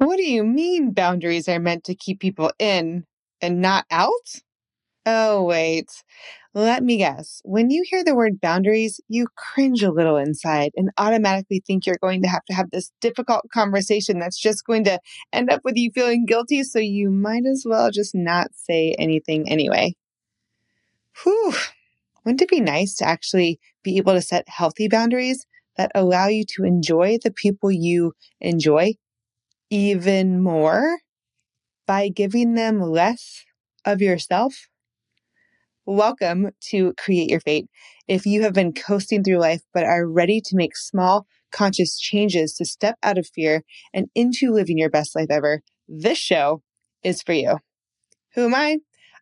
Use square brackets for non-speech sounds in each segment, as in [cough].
What do you mean boundaries are meant to keep people in and not out? Oh, wait. Let me guess. When you hear the word boundaries, you cringe a little inside and automatically think you're going to have to have this difficult conversation that's just going to end up with you feeling guilty. So you might as well just not say anything anyway. Whew. Wouldn't it be nice to actually be able to set healthy boundaries that allow you to enjoy the people you enjoy even more by giving them less of yourself? Welcome to Create Your Fate. If you have been coasting through life but are ready to make small, conscious changes to step out of fear and into living your best life ever, this show is for you. Who am I?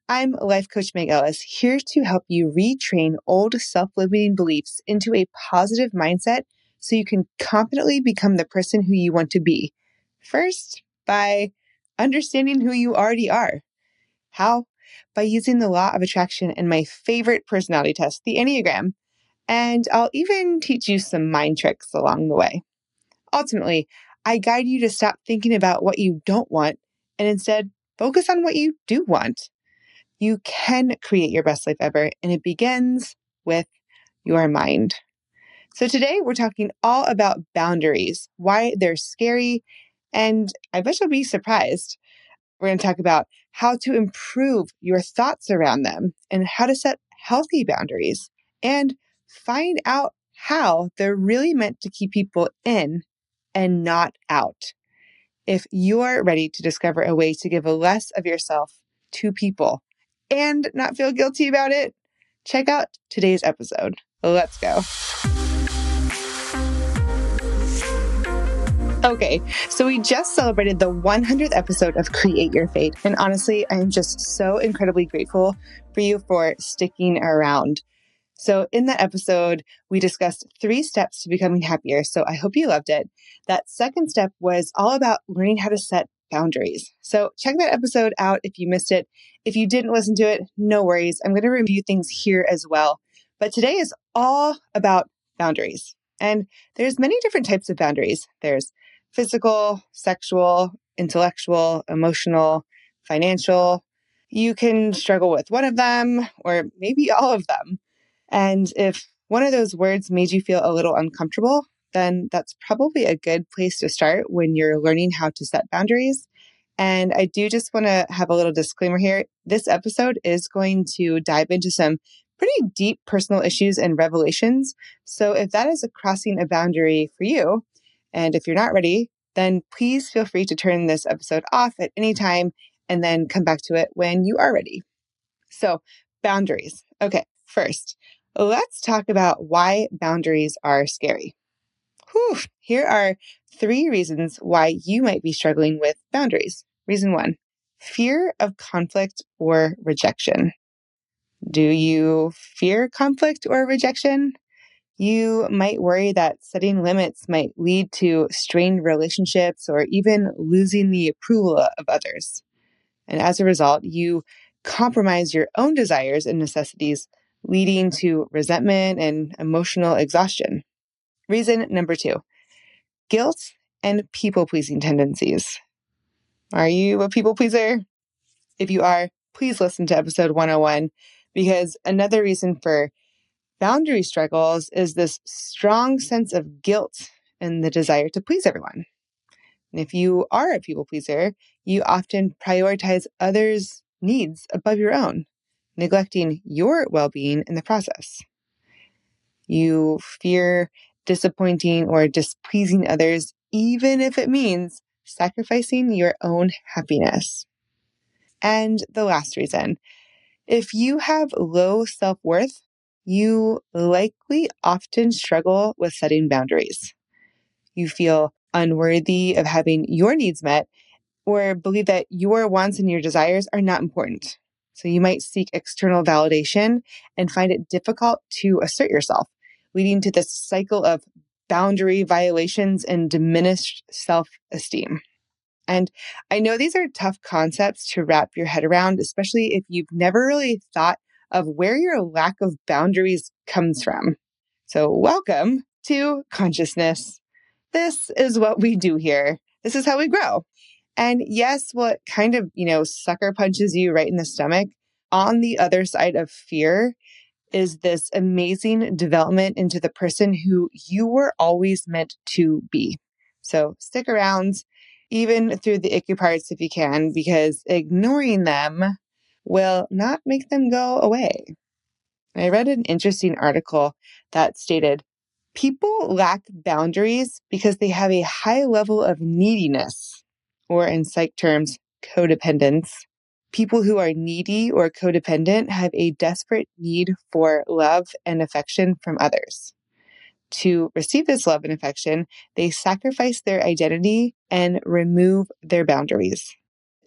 I'm life coach Meg Ellis, here to help you retrain old self limiting beliefs into a positive mindset so you can confidently become the person who you want to be. First, by understanding who you already are. How? By using the law of attraction and my favorite personality test, the Enneagram. And I'll even teach you some mind tricks along the way. Ultimately, I guide you to stop thinking about what you don't want and instead focus on what you do want. You can create your best life ever, and it begins with your mind. So, today we're talking all about boundaries, why they're scary, and I bet you'll be surprised. We're going to talk about how to improve your thoughts around them and how to set healthy boundaries and find out how they're really meant to keep people in and not out. If you're ready to discover a way to give a less of yourself to people and not feel guilty about it, check out today's episode. Let's go. Okay, so we just celebrated the 100th episode of Create Your Fate. And honestly, I am just so incredibly grateful for you for sticking around. So, in that episode, we discussed three steps to becoming happier. So, I hope you loved it. That second step was all about learning how to set boundaries. So, check that episode out if you missed it. If you didn't listen to it, no worries. I'm going to review things here as well. But today is all about boundaries. And there's many different types of boundaries. There's physical, sexual, intellectual, emotional, financial. You can struggle with one of them or maybe [laughs] all of them. And if one of those words made you feel a little uncomfortable, then that's probably a good place to start when you're learning how to set boundaries. And I do just want to have a little disclaimer here. This episode is going to dive into some pretty deep personal issues and revelations. So if that is crossing a boundary for you, and if you're not ready, then please feel free to turn this episode off at any time and then come back to it when you are ready. So, boundaries. Okay, first, let's talk about why boundaries are scary. Whew, here are three reasons why you might be struggling with boundaries. Reason one fear of conflict or rejection. Do you fear conflict or rejection? You might worry that setting limits might lead to strained relationships or even losing the approval of others. And as a result, you compromise your own desires and necessities, leading to resentment and emotional exhaustion. Reason number two guilt and people pleasing tendencies. Are you a people pleaser? If you are, please listen to episode 101 because another reason for boundary struggles is this strong sense of guilt and the desire to please everyone. And if you are a people pleaser, you often prioritize others' needs above your own, neglecting your well being in the process. You fear disappointing or displeasing others, even if it means sacrificing your own happiness. And the last reason if you have low self worth, you likely often struggle with setting boundaries. You feel unworthy of having your needs met or believe that your wants and your desires are not important. So you might seek external validation and find it difficult to assert yourself, leading to this cycle of boundary violations and diminished self esteem. And I know these are tough concepts to wrap your head around, especially if you've never really thought of where your lack of boundaries comes from. So, welcome to consciousness. This is what we do here. This is how we grow. And yes, what kind of, you know, sucker punches you right in the stomach on the other side of fear is this amazing development into the person who you were always meant to be. So stick around even through the icky parts if you can, because ignoring them will not make them go away. I read an interesting article that stated people lack boundaries because they have a high level of neediness, or in psych terms, codependence. People who are needy or codependent have a desperate need for love and affection from others. To receive this love and affection, they sacrifice their identity and remove their boundaries.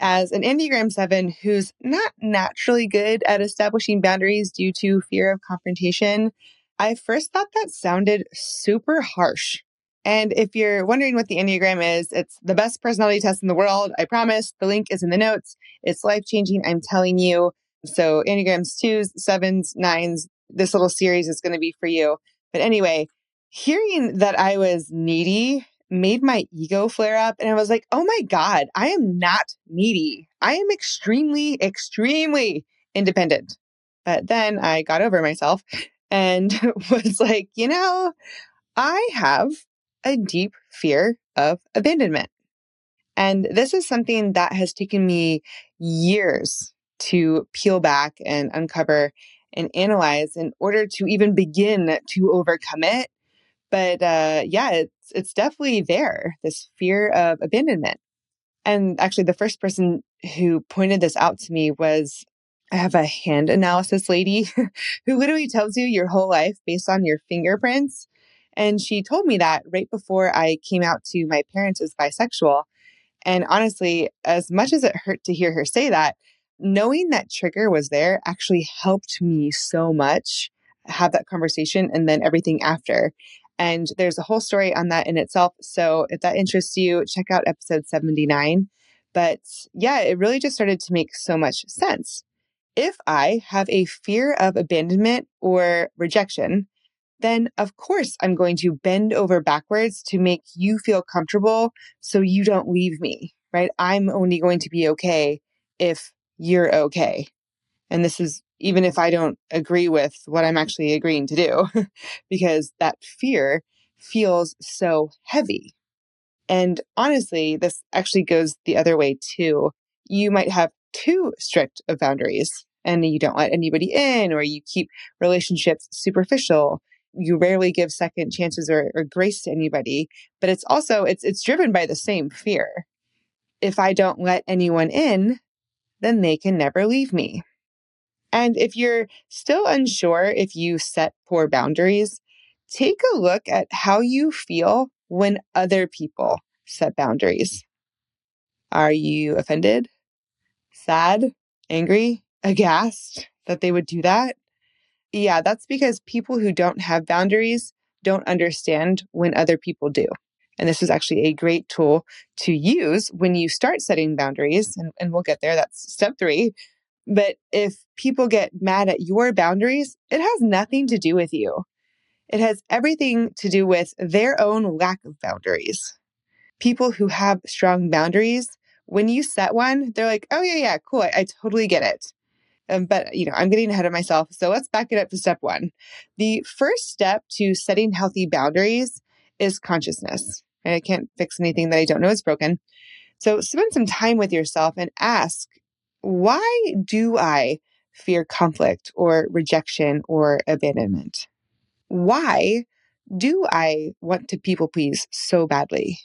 As an Enneagram 7 who's not naturally good at establishing boundaries due to fear of confrontation, I first thought that sounded super harsh. And if you're wondering what the Enneagram is, it's the best personality test in the world. I promise. The link is in the notes. It's life changing. I'm telling you. So Enneagrams twos, sevens, nines, this little series is going to be for you. But anyway, hearing that I was needy made my ego flare up. And I was like, oh my God, I am not needy. I am extremely, extremely independent. But then I got over myself and [laughs] was like, you know, I have a deep fear of abandonment. And this is something that has taken me years to peel back and uncover and analyze in order to even begin to overcome it. But uh, yeah, it's it's definitely there. This fear of abandonment. And actually, the first person who pointed this out to me was I have a hand analysis lady [laughs] who literally tells you your whole life based on your fingerprints. And she told me that right before I came out to my parents as bisexual. And honestly, as much as it hurt to hear her say that, knowing that trigger was there actually helped me so much have that conversation and then everything after. And there's a whole story on that in itself. So if that interests you, check out episode 79. But yeah, it really just started to make so much sense. If I have a fear of abandonment or rejection, then of course I'm going to bend over backwards to make you feel comfortable so you don't leave me, right? I'm only going to be okay if you're okay. And this is even if I don't agree with what I'm actually agreeing to do, [laughs] because that fear feels so heavy. And honestly, this actually goes the other way too. You might have too strict of boundaries and you don't let anybody in or you keep relationships superficial you rarely give second chances or, or, grace to anybody but it's also it's it's driven by the same fear if i don't let anyone in then they can never leave me and if you're still unsure if you set poor boundaries take a look at how you feel when other people set boundaries are you offended sad angry aghast that they would do that. Yeah, that's because people who don't have boundaries don't understand when other people do. And this is actually a great tool to use when you start setting boundaries. And, and we'll get there. That's step three. But if people get mad at your boundaries, it has nothing to do with you. It has everything to do with their own lack of boundaries. People who have strong boundaries, when you set one, they're like, oh, yeah, yeah, cool. I, I totally get it. Um, but you know, I'm getting ahead of myself. So let's back it up to step one. The first step to setting healthy boundaries is consciousness. I can't fix anything that I don't know is broken. So spend some time with yourself and ask, why do I fear conflict or rejection or abandonment? Why do I want to people please so badly?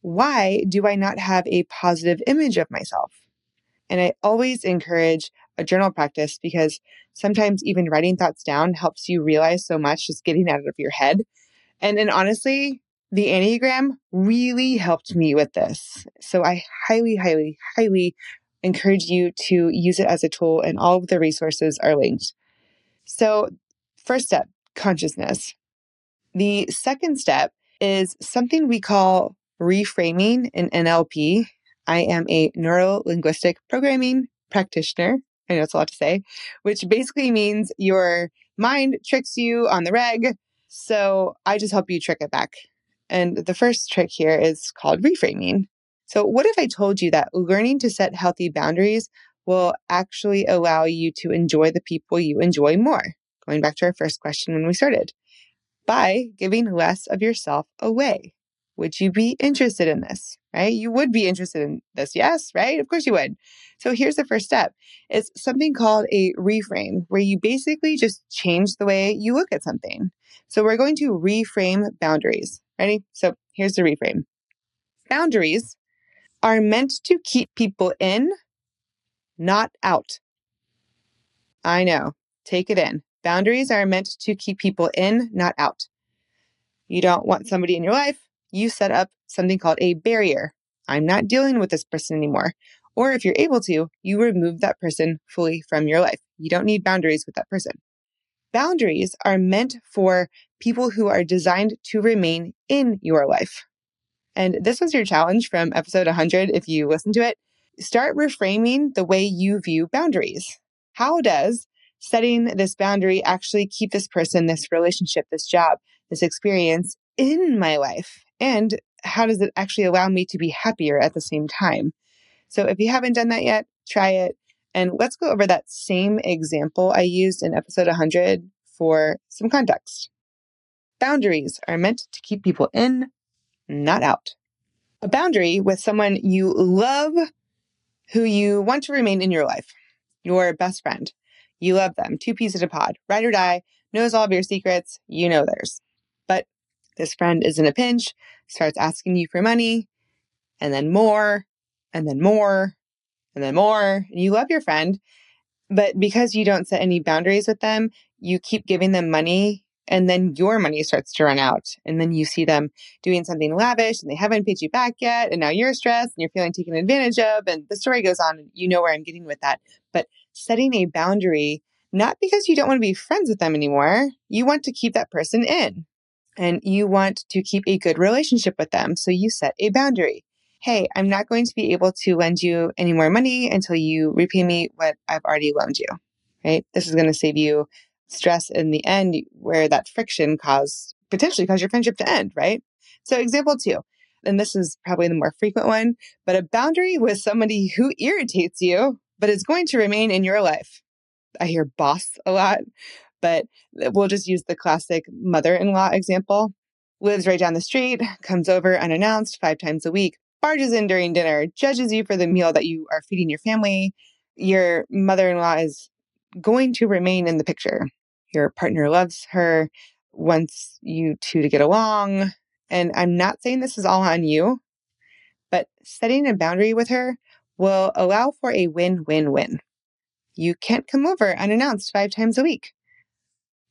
Why do I not have a positive image of myself? And I always encourage a journal practice because sometimes even writing thoughts down helps you realize so much just getting out of your head. And and honestly, the Enneagram really helped me with this. So I highly, highly, highly encourage you to use it as a tool and all of the resources are linked. So first step, consciousness. The second step is something we call reframing in NLP. I am a neuro linguistic programming practitioner. I know it's a lot to say, which basically means your mind tricks you on the reg. So I just help you trick it back. And the first trick here is called reframing. So, what if I told you that learning to set healthy boundaries will actually allow you to enjoy the people you enjoy more? Going back to our first question when we started, by giving less of yourself away. Would you be interested in this? Right? You would be interested in this. Yes, right? Of course you would. So here's the first step. It's something called a reframe where you basically just change the way you look at something. So we're going to reframe boundaries. Ready? So here's the reframe. Boundaries are meant to keep people in, not out. I know. Take it in. Boundaries are meant to keep people in, not out. You don't want somebody in your life you set up something called a barrier. I'm not dealing with this person anymore. Or if you're able to, you remove that person fully from your life. You don't need boundaries with that person. Boundaries are meant for people who are designed to remain in your life. And this was your challenge from episode 100. If you listen to it, start reframing the way you view boundaries. How does setting this boundary actually keep this person, this relationship, this job, this experience in my life? And how does it actually allow me to be happier at the same time? So if you haven't done that yet, try it. And let's go over that same example I used in episode 100 for some context. Boundaries are meant to keep people in, not out. A boundary with someone you love, who you want to remain in your life, your best friend. You love them, two peas in a pod, ride or die, knows all of your secrets, you know theirs. But this friend is in a pinch, starts asking you for money, and then more, and then more, and then more. And you love your friend, but because you don't set any boundaries with them, you keep giving them money and then your money starts to run out. And then you see them doing something lavish and they haven't paid you back yet. And now you're stressed and you're feeling taken advantage of. And the story goes on. And you know where I'm getting with that. But setting a boundary, not because you don't want to be friends with them anymore, you want to keep that person in and you want to keep a good relationship with them. So you set a boundary. Hey, I'm not going to be able to lend you any more money until you repay me what I've already loaned you. Right? This is going to save you stress in the end where that friction caused potentially cause your friendship to end, right? So example two, and this is probably the more frequent one, but a boundary with somebody who irritates you, but is going to remain in your life. I hear boss a lot but we'll just use the classic mother in law example. Lives right down the street, comes over unannounced five times a week, barges in during dinner, judges you for the meal that you are feeding your family. Your mother in law is going to remain in the picture. Your partner loves her, wants you two to get along. And I'm not saying this is all on you, but setting a boundary with her will allow for a win win win. You can't come over unannounced five times a week.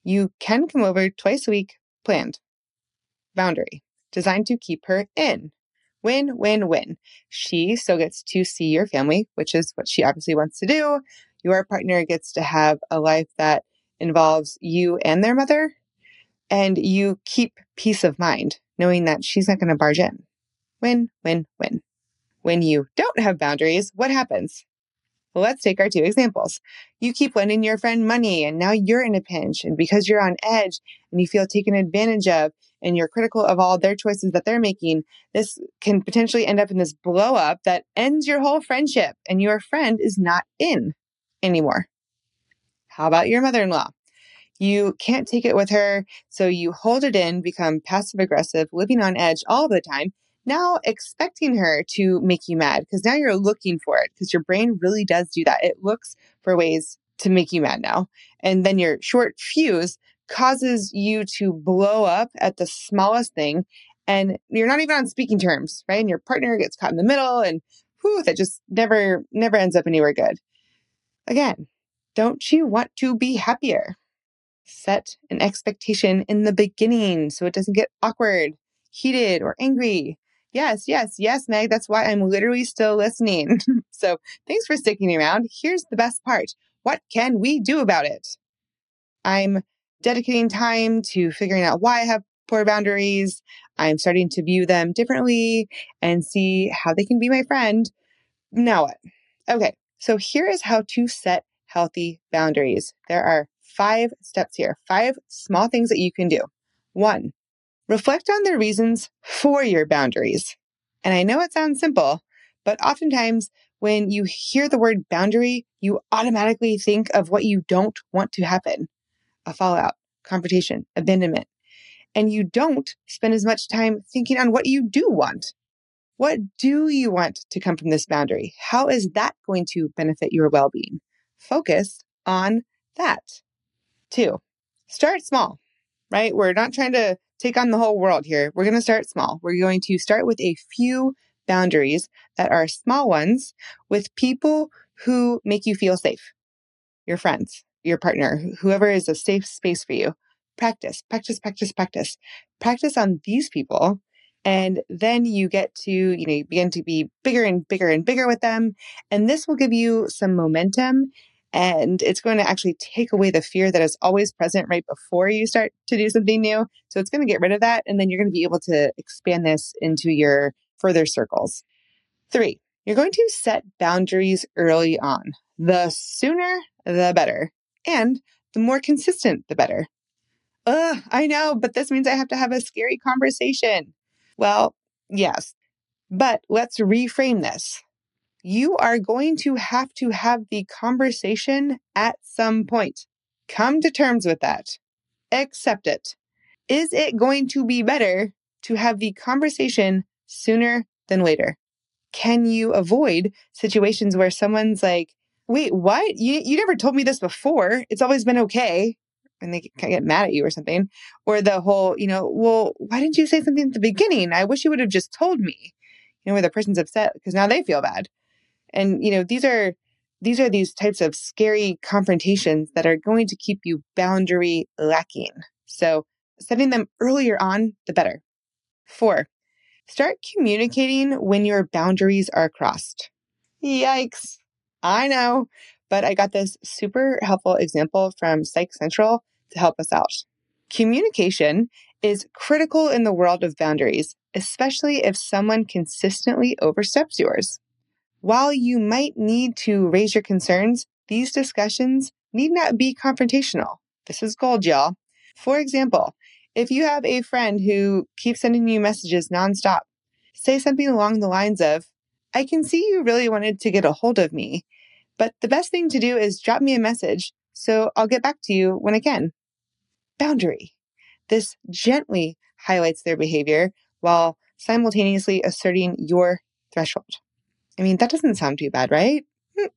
You can come over twice a week, planned. Boundary, designed to keep her in. Win, win, win. She still gets to see your family, which is what she obviously wants to do. Your partner gets to have a life that involves you and their mother. And you keep peace of mind knowing that she's not going to barge in. Win, win, win. When you don't have boundaries, what happens? Well, let's take our two examples. You keep lending your friend money and now you're in a pinch. And because you're on edge and you feel taken advantage of and you're critical of all their choices that they're making, this can potentially end up in this blow up that ends your whole friendship and your friend is not in anymore. How about your mother in law? You can't take it with her, so you hold it in, become passive aggressive, living on edge all the time, now expecting her to make you mad because now you're looking for it because your brain really does do that. It looks for ways to make you mad now. And then your short fuse causes you to blow up at the smallest thing and you're not even on speaking terms, right? And your partner gets caught in the middle and whew, that just never, never ends up anywhere good. Again, don't you want to be happier? Set an expectation in the beginning so it doesn't get awkward, heated, or angry. Yes, yes, yes, Meg. That's why I'm literally still listening. [laughs] so thanks for sticking around. Here's the best part. What can we do about it? I'm dedicating time to figuring out why I have poor boundaries. I'm starting to view them differently and see how they can be my friend. Now what? Okay. So here is how to set healthy boundaries. There are five steps here, five small things that you can do. One, Reflect on the reasons for your boundaries. And I know it sounds simple, But oftentimes, when you hear the word boundary, you automatically think of what you don't want to happen a fallout, confrontation, abandonment. And you don't spend as much time thinking on what you do want. What do you want to come from this boundary? How is that going to benefit your well being? Focus on that. Two, start small, right? We're not trying to take on the whole world here. We're going to start small. We're going to start with a few boundaries that are small ones with people who make you feel safe. Your friends, your partner, whoever is a safe space for you. Practice, practice, practice, practice. Practice on these people and then you get to, you know, you begin to be bigger and bigger and bigger with them. And this will give you some momentum and it's going to actually take away the fear that is always present right before you start to do something new. So it's going to get rid of that. And then you're going to be able to expand this into your further circles. Three, you're going to set boundaries early on. The sooner, the better. And the more consistent, the better. Ugh, I know, but this means I have to have a scary conversation. Well, yes, but let's reframe this. You are going to have to have the conversation at some point. Come to terms with that. Accept it. Is it going to be better to have the conversation sooner than later? Can you avoid situations where someone's like, wait, what? You, you never told me this before. It's always been okay and they get mad at you or something. Or the whole, you know, well, why didn't you say something at the beginning? I wish you would have just told me. You know, where the person's upset because now they feel bad. And, you know, these are these are these types of scary confrontations that are going to keep you boundary lacking. So setting them earlier on, the better. Four, start communicating when your boundaries are crossed. Yikes. I know, but I got this super helpful example from Psych Central to help us out. Communication is critical in the world of boundaries, especially if someone consistently oversteps yours. While you might need to raise your concerns, these discussions need not be confrontational. This is gold, y'all. For example, if you have a friend who keeps sending you messages nonstop, say something along the lines of, I can see you really wanted to get a hold of me, but the best thing to do is drop me a message so I'll get back to you when I can boundary. This gently highlights their behavior while simultaneously asserting your threshold. I mean, that doesn't sound too bad, right? Hmm.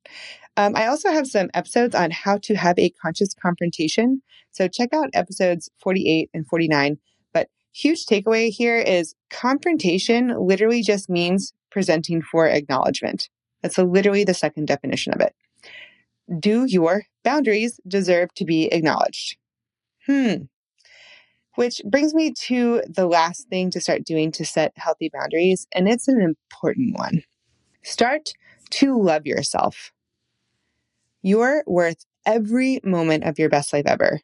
Um, I also have some episodes on how to have a conscious confrontation. So check out episodes 48 and 49. But huge takeaway here is confrontation literally just means presenting for acknowledgement. That's literally the second definition of it. Do your boundaries deserve to be acknowledged? Hmm. Which brings me to the last thing to start doing to set healthy boundaries, and it's an important one. Start to love yourself. You're worth every moment of your best life ever,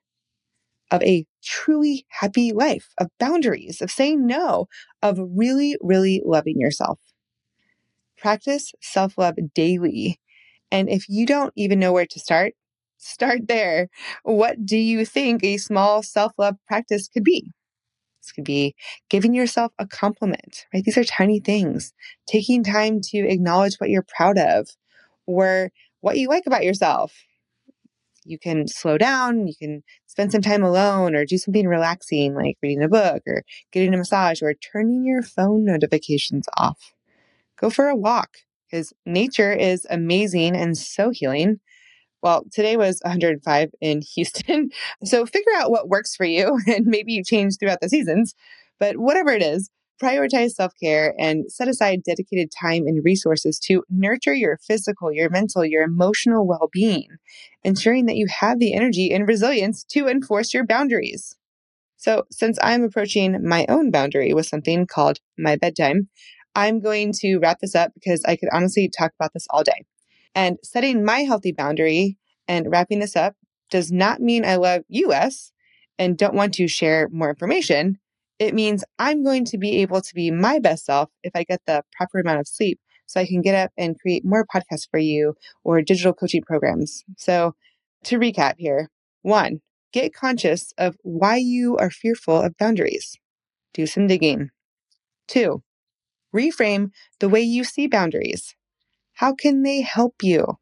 of a truly happy life, of boundaries, of saying no, of really, really loving yourself. Practice self love daily. And if you don't even know where to start, Start there. What do you think a small self love practice could be? This could be giving yourself a compliment, right? These are tiny things. Taking time to acknowledge what you're proud of or what you like about yourself. You can slow down, you can spend some time alone or do something relaxing like reading a book or getting a massage or turning your phone notifications off. Go for a walk because nature is amazing and so healing. Well, today was 105 in Houston. [laughs] So figure out what works for you [laughs] and maybe you change throughout the seasons. But whatever it is, prioritize self care and set aside dedicated time and resources to nurture your physical, your mental, your emotional well being, ensuring that you have the energy and resilience to enforce your boundaries. So, since I'm approaching my own boundary with something called my bedtime, I'm going to wrap this up because I could honestly talk about this all day. And setting my healthy boundary and wrapping this up does not mean I love US and don't want to share more information. It means I'm going to be able to be my best self if I get the proper amount of sleep so I can get up and create more podcasts for you or digital coaching programs. So, to recap here one, get conscious of why you are fearful of boundaries. Do some digging. Two, reframe the way you see boundaries. How can they help you?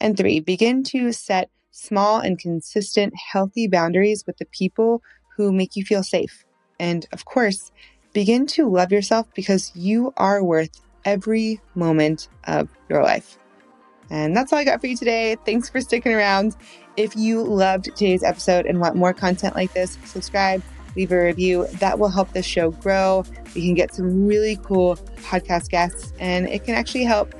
And three, begin to set small and consistent healthy boundaries with the people who make you feel safe. And of course, begin to love yourself because you are worth every moment of your life. And that's all I got for you today. Thanks for sticking around. If you loved today's episode and want more content like this, subscribe, leave a review. That will help this show grow. We can get some really cool podcast guests, and it can actually help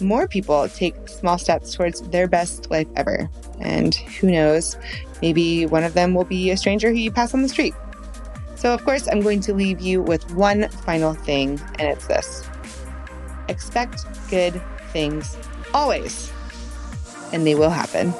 more people take small steps towards their best life ever. And who knows, maybe one of them will be a stranger who you pass on the street. So, of course, I'm going to leave you with one final thing, and it's this expect good things always, and they will happen.